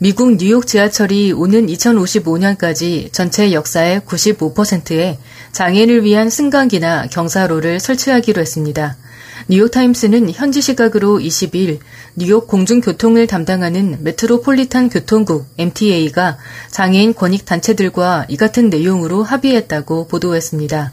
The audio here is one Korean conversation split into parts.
미국 뉴욕 지하철이 오는 2055년까지 전체 역사의 95%에 장애인을 위한 승강기나 경사로를 설치하기로 했습니다. 뉴욕타임스는 현지 시각으로 20일 뉴욕 공중교통을 담당하는 메트로폴리탄 교통국 MTA가 장애인 권익 단체들과 이 같은 내용으로 합의했다고 보도했습니다.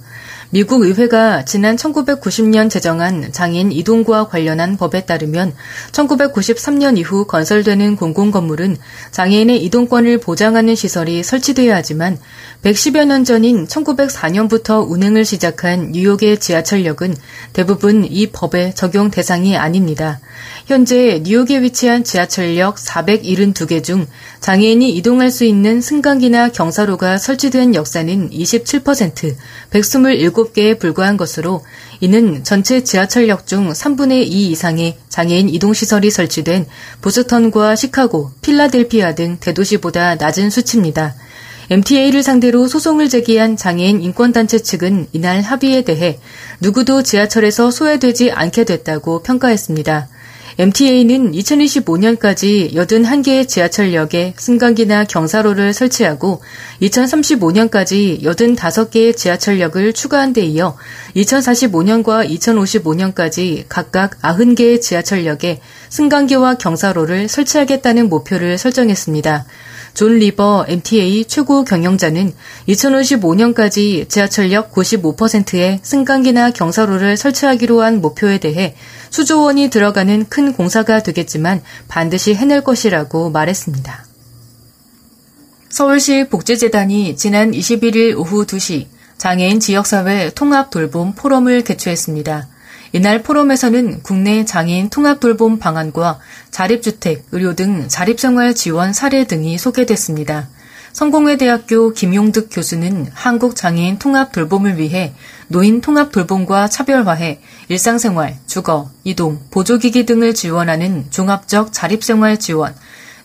미국 의회가 지난 1990년 제정한 장애인 이동과 관련한 법에 따르면 1993년 이후 건설되는 공공 건물은 장애인의 이동권을 보장하는 시설이 설치돼야 하지만 110여 년 전인 1904년부터 운행을 시작한 뉴욕의 지하철역은 대부분 이 법의 적용 대상이 아닙니다. 현재 뉴욕에 위치한 지하철역 472개 중 장애인이 이동할 수 있는 승강기나 경사로가 설치된 역사는 27%, 127 개에 불과한 것으로 이는 전체 지하철역 중 3분의 2 이상의 장애인 이동시설이 설치된 보스턴과 시카고, 필라델피아 등 대도시보다 낮은 수치입니다. MTA를 상대로 소송을 제기한 장애인 인권단체 측은 이날 합의에 대해 누구도 지하철에서 소외되지 않게 됐다고 평가했습니다. MTA는 2025년까지 81개의 지하철역에 승강기나 경사로를 설치하고 2035년까지 85개의 지하철역을 추가한 데 이어 2045년과 2055년까지 각각 90개의 지하철역에 승강기와 경사로를 설치하겠다는 목표를 설정했습니다. 존 리버 MTA 최고 경영자는 2055년까지 지하철역 95%의 승강기나 경사로를 설치하기로 한 목표에 대해 수조 원이 들어가는 큰 공사가 되겠지만 반드시 해낼 것이라고 말했습니다. 서울시 복지재단이 지난 21일 오후 2시 장애인 지역사회 통합 돌봄 포럼을 개최했습니다. 이날 포럼에서는 국내 장애인 통합 돌봄 방안과 자립주택, 의료 등 자립생활 지원 사례 등이 소개됐습니다. 성공회대학교 김용득 교수는 한국장애인 통합 돌봄을 위해 노인 통합 돌봄과 차별화해 일상생활, 주거, 이동, 보조기기 등을 지원하는 종합적 자립생활 지원,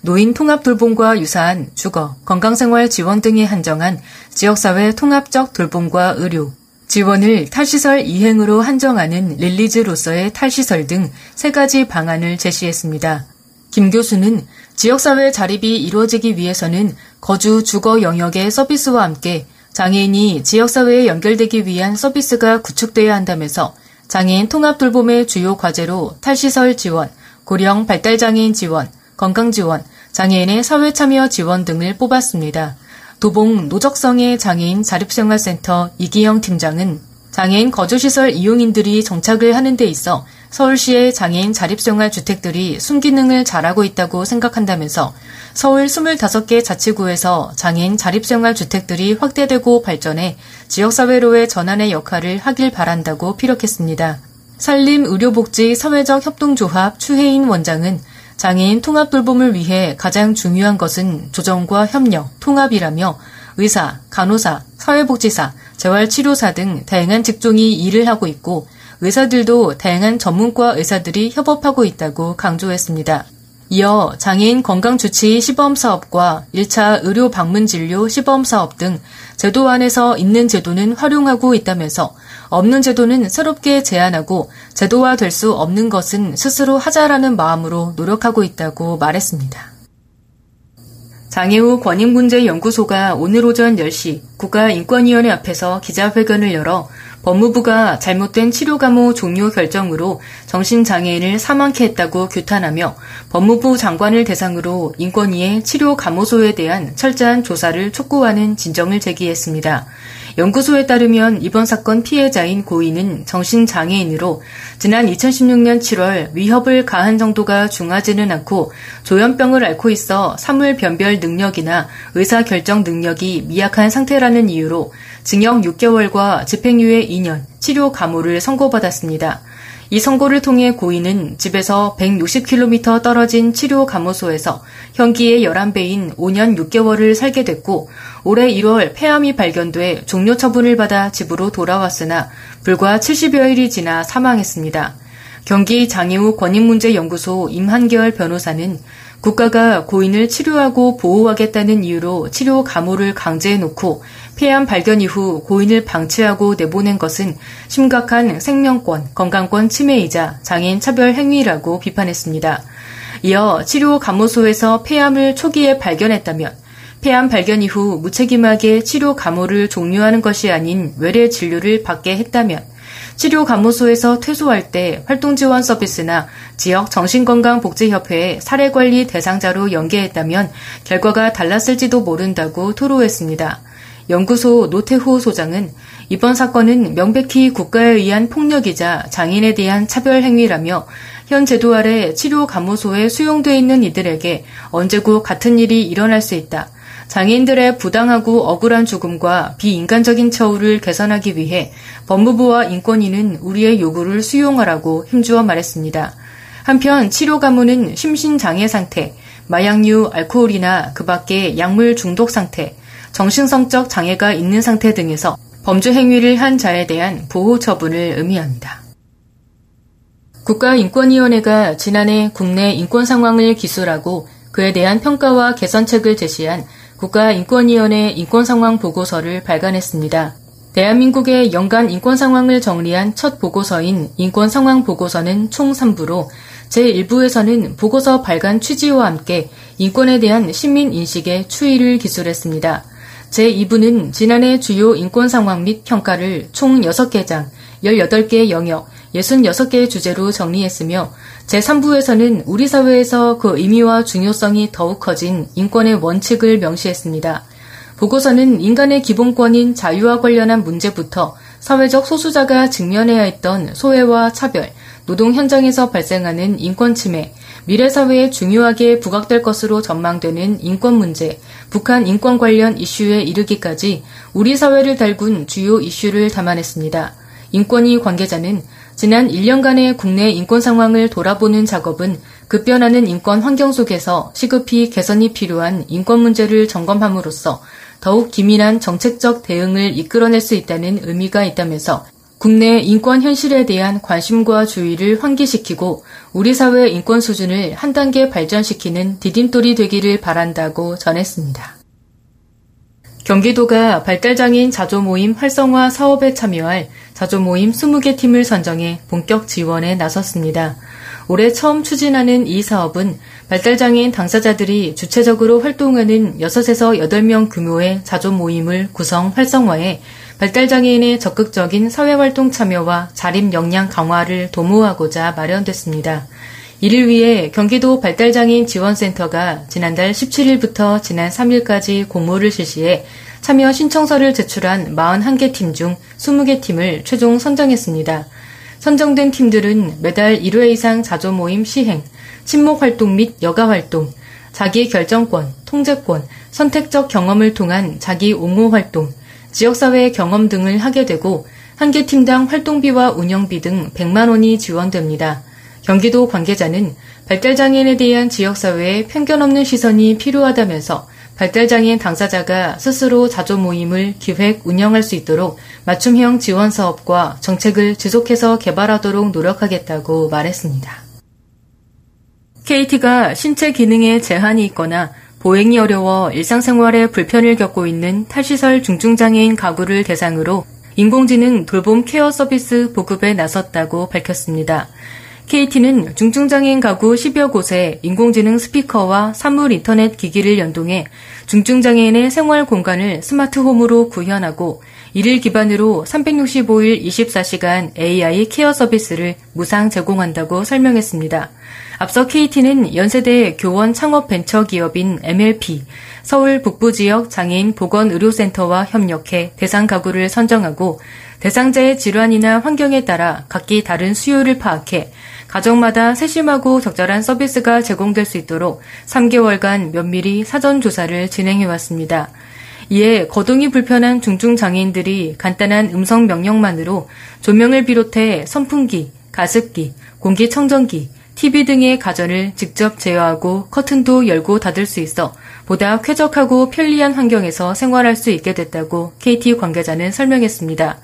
노인 통합 돌봄과 유사한 주거, 건강생활 지원 등에 한정한 지역사회 통합적 돌봄과 의료, 지원을 탈시설 이행으로 한정하는 릴리즈로서의 탈시설 등 세 가지 방안을 제시했습니다. 김 교수는 지역사회 자립이 이루어지기 위해서는 거주 주거 영역의 서비스와 함께 장애인이 지역사회에 연결되기 위한 서비스가 구축돼야 한다면서 장애인 통합 돌봄의 주요 과제로 탈시설 지원, 고령 발달장애인 지원, 건강 지원, 장애인의 사회 참여 지원 등을 뽑았습니다. 도봉 노적성의 장애인 자립생활센터 이기영 팀장은 장애인 거주시설 이용인들이 정착을 하는 데 있어 서울시의 장애인 자립생활 주택들이 순기능을 잘하고 있다고 생각한다면서 서울 25개 자치구에서 장애인 자립생활 주택들이 확대되고 발전해 지역사회로의 전환의 역할을 하길 바란다고 피력했습니다. 산림의료복지 사회적 협동조합 추혜인 원장은 장애인 통합 돌봄을 위해 가장 중요한 것은 조정과 협력, 통합이라며 의사, 간호사, 사회복지사, 재활치료사 등 다양한 직종이 일을 하고 있고 의사들도 다양한 전문과 의사들이 협업하고 있다고 강조했습니다. 이어 장애인 건강주치 시범사업과 1차 의료 방문 진료 시범사업 등 제도 안에서 있는 제도는 활용하고 있다면서 없는 제도는 새롭게 제안하고 제도화 될 수 없는 것은 스스로 하자라는 마음으로 노력하고 있다고 말했습니다. 장애우 권익문제연구소가 오늘 오전 10시 국가인권위원회 앞에서 기자회견을 열어 법무부가 잘못된 치료 감호 종료 결정으로 정신장애인을 사망케 했다고 규탄하며 법무부 장관을 대상으로 인권위의 치료 감호소에 대한 철저한 조사를 촉구하는 진정을 제기했습니다. 연구소에 따르면 이번 사건 피해자인 고인은 정신장애인으로 지난 2016년 7월 위협을 가한 정도가 중하지는 않고 조현병을 앓고 있어 사물 변별 능력이나 의사 결정 능력이 미약한 상태라는 이유로 징역 6개월과 집행유예 2년, 치료 감호를 선고받았습니다. 이 선고를 통해 고인은 집에서 160km 떨어진 치료 감호소에서 현기의 11배인 5년 6개월을 살게 됐고 올해 1월 폐암이 발견돼 종료 처분을 받아 집으로 돌아왔으나 불과 70여일이 지나 사망했습니다. 경기 장애우 권익문제연구소 임한결 변호사는 국가가 고인을 치료하고 보호하겠다는 이유로 치료 감호를 강제해놓고 폐암 발견 이후 고인을 방치하고 내보낸 것은 심각한 생명권, 건강권 침해이자 장애인 차별 행위라고 비판했습니다. 이어 치료 감호소에서 폐암을 초기에 발견했다면 폐암 발견 이후 무책임하게 치료 감호를 종료하는 것이 아닌 외래 진료를 받게 했다면 치료 감호소에서 퇴소할 때 활동 지원 서비스나 지역 정신건강복지협회에 사례관리 대상자로 연계했다면 결과가 달랐을지도 모른다고 토로했습니다. 연구소 노태호 소장은 이번 사건은 명백히 국가에 의한 폭력이자 장인에 대한 차별 행위라며 현 제도 아래 치료 감호소에 수용돼 있는 이들에게 언제고 같은 일이 일어날 수 있다. 장애인들의 부당하고 억울한 죽음과 비인간적인 처우를 개선하기 위해 법무부와 인권위는 우리의 요구를 수용하라고 힘주어 말했습니다. 한편 치료 가무는 심신장애 상태, 마약류, 알코올이나 그 밖의 약물 중독 상태, 정신성적 장애가 있는 상태 등에서 범죄 행위를 한 자에 대한 보호 처분을 의미합니다. 국가인권위원회가 지난해 국내 인권 상황을 기술하고 그에 대한 평가와 개선책을 제시한 국가인권위원회 인권상황 보고서를 발간했습니다. 대한민국의 연간 인권 상황을 정리한 첫 보고서인 인권 상황 보고서는 총 3부로 제1부에서는 보고서 발간 취지와 함께 인권에 대한 시민 인식의 추이를 기술했습니다. 제2부는 지난해 주요 인권 상황 및 평가를 총 6개 장, 18개 영역, 66개의 주제로 정리했으며 제3부에서는 우리 사회에서 그 의미와 중요성이 더욱 커진 인권의 원칙을 명시했습니다. 보고서는 인간의 기본권인 자유와 관련한 문제부터 사회적 소수자가 직면해야 했던 소외와 차별, 노동 현장에서 발생하는 인권 침해, 미래 사회에 중요하게 부각될 것으로 전망되는 인권 문제, 북한 인권 관련 이슈에 이르기까지 우리 사회를 달군 주요 이슈를 담아냈습니다. 인권위 관계자는 지난 1년간의 국내 인권 상황을 돌아보는 작업은 급변하는 인권 환경 속에서 시급히 개선이 필요한 인권 문제를 점검함으로써 더욱 기민한 정책적 대응을 이끌어낼 수 있다는 의미가 있다면서 국내 인권 현실에 대한 관심과 주의를 환기시키고 우리 사회의 인권 수준을 한 단계 발전시키는 디딤돌이 되기를 바란다고 전했습니다. 경기도가 발달장애인 자조모임 활성화 사업에 참여할 자조모임 20개 팀을 선정해 본격 지원에 나섰습니다. 올해 처음 추진하는 이 사업은 발달장애인 당사자들이 주체적으로 활동하는 6에서 8명 규모의 자조모임을 구성 활성화해 발달장애인의 적극적인 사회활동 참여와 자립 역량 강화를 도모하고자 마련됐습니다. 이를 위해 경기도 발달장애인 지원센터가 지난달 17일부터 지난 3일까지 공모를 실시해 참여 신청서를 제출한 41개 팀 중 20개 팀을 최종 선정했습니다. 선정된 팀들은 매달 1회 이상 자조 모임 시행, 친목 활동 및 여가 활동, 자기 결정권, 통제권, 선택적 경험을 통한 자기 옹호 활동, 지역사회 경험 등을 하게 되고 한 개 팀당 활동비와 운영비 등 100만 원이 지원됩니다. 경기도 관계자는 발달장애인에 대한 지역사회에 편견 없는 시선이 필요하다면서 발달장애인 당사자가 스스로 자조 모임을 기획, 운영할 수 있도록 맞춤형 지원 사업과 정책을 지속해서 개발하도록 노력하겠다고 말했습니다. KT가 신체 기능에 제한이 있거나 보행이 어려워 일상생활에 불편을 겪고 있는 탈시설 중증장애인 가구를 대상으로 인공지능 돌봄 케어 서비스 보급에 나섰다고 밝혔습니다. KT는 중증장애인 가구 10여 곳에 인공지능 스피커와 사물 인터넷 기기를 연동해 중증장애인의 생활 공간을 스마트홈으로 구현하고 이를 기반으로 365일 24시간 AI 케어 서비스를 무상 제공한다고 설명했습니다. 앞서 KT는 연세대 교원 창업 벤처 기업인 MLP, 서울 북부 지역 장애인 보건 의료센터와 협력해 대상 가구를 선정하고 대상자의 질환이나 환경에 따라 각기 다른 수요를 파악해 가정마다 세심하고 적절한 서비스가 제공될 수 있도록 3개월간 면밀히 사전 조사를 진행해 왔습니다. 이에 거동이 불편한 중증 장애인들이 간단한 음성 명령만으로 조명을 비롯해 선풍기, 가습기, 공기청정기, TV 등의 가전을 직접 제어하고 커튼도 열고 닫을 수 있어 보다 쾌적하고 편리한 환경에서 생활할 수 있게 됐다고 KT 관계자는 설명했습니다.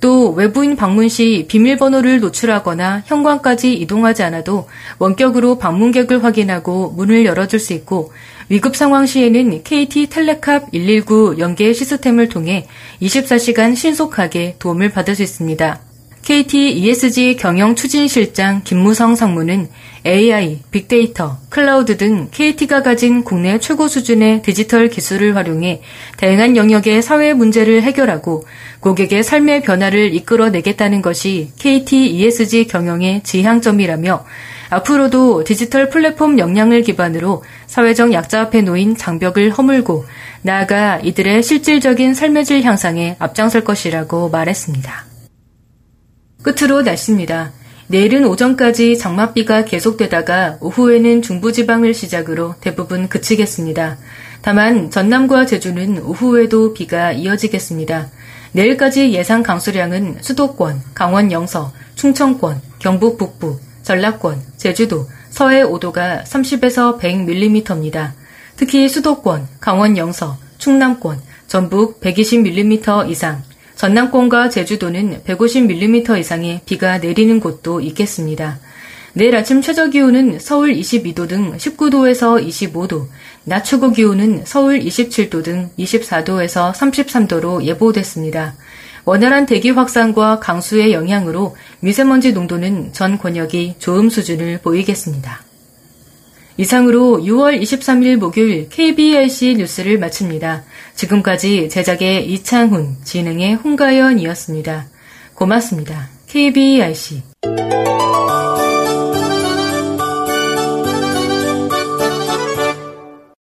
또 외부인 방문 시 비밀번호를 노출하거나 현관까지 이동하지 않아도 원격으로 방문객을 확인하고 문을 열어줄 수 있고 위급 상황 시에는 KT 텔레캅 119 연계 시스템을 통해 24시간 신속하게 도움을 받을 수 있습니다. KT ESG 경영 추진실장 김무성 상무는 AI, 빅데이터, 클라우드 등 KT가 가진 국내 최고 수준의 디지털 기술을 활용해 다양한 영역의 사회 문제를 해결하고 고객의 삶의 변화를 이끌어내겠다는 것이 KT ESG 경영의 지향점이라며 앞으로도 디지털 플랫폼 역량을 기반으로 사회적 약자 앞에 놓인 장벽을 허물고 나아가 이들의 실질적인 삶의 질 향상에 앞장설 것이라고 말했습니다. 끝으로 날씨입니다. 내일은 오전까지 장맛비가 계속되다가 오후에는 중부지방을 시작으로 대부분 그치겠습니다. 다만 전남과 제주는 오후에도 비가 이어지겠습니다. 내일까지 예상 강수량은 수도권, 강원 영서, 충청권, 경북 북부, 전라권, 제주도, 서해 5도가 30에서 100mm입니다. 특히 수도권, 강원 영서, 충남권, 전북 120mm 이상, 전남권과 제주도는 150mm 이상의 비가 내리는 곳도 있겠습니다. 내일 아침 최저 기온은 서울 22도 등 19도에서 25도, 낮 최고 기온은 서울 27도 등 24도에서 33도로 예보됐습니다. 원활한 대기 확산과 강수의 영향으로 미세먼지 농도는 전 권역이 좋음 수준을 보이겠습니다. 이상으로 6월 23일 목요일 KBRC 뉴스를 마칩니다. 지금까지 제작의 이창훈, 진행의 홍가연이었습니다. 고맙습니다. KBRC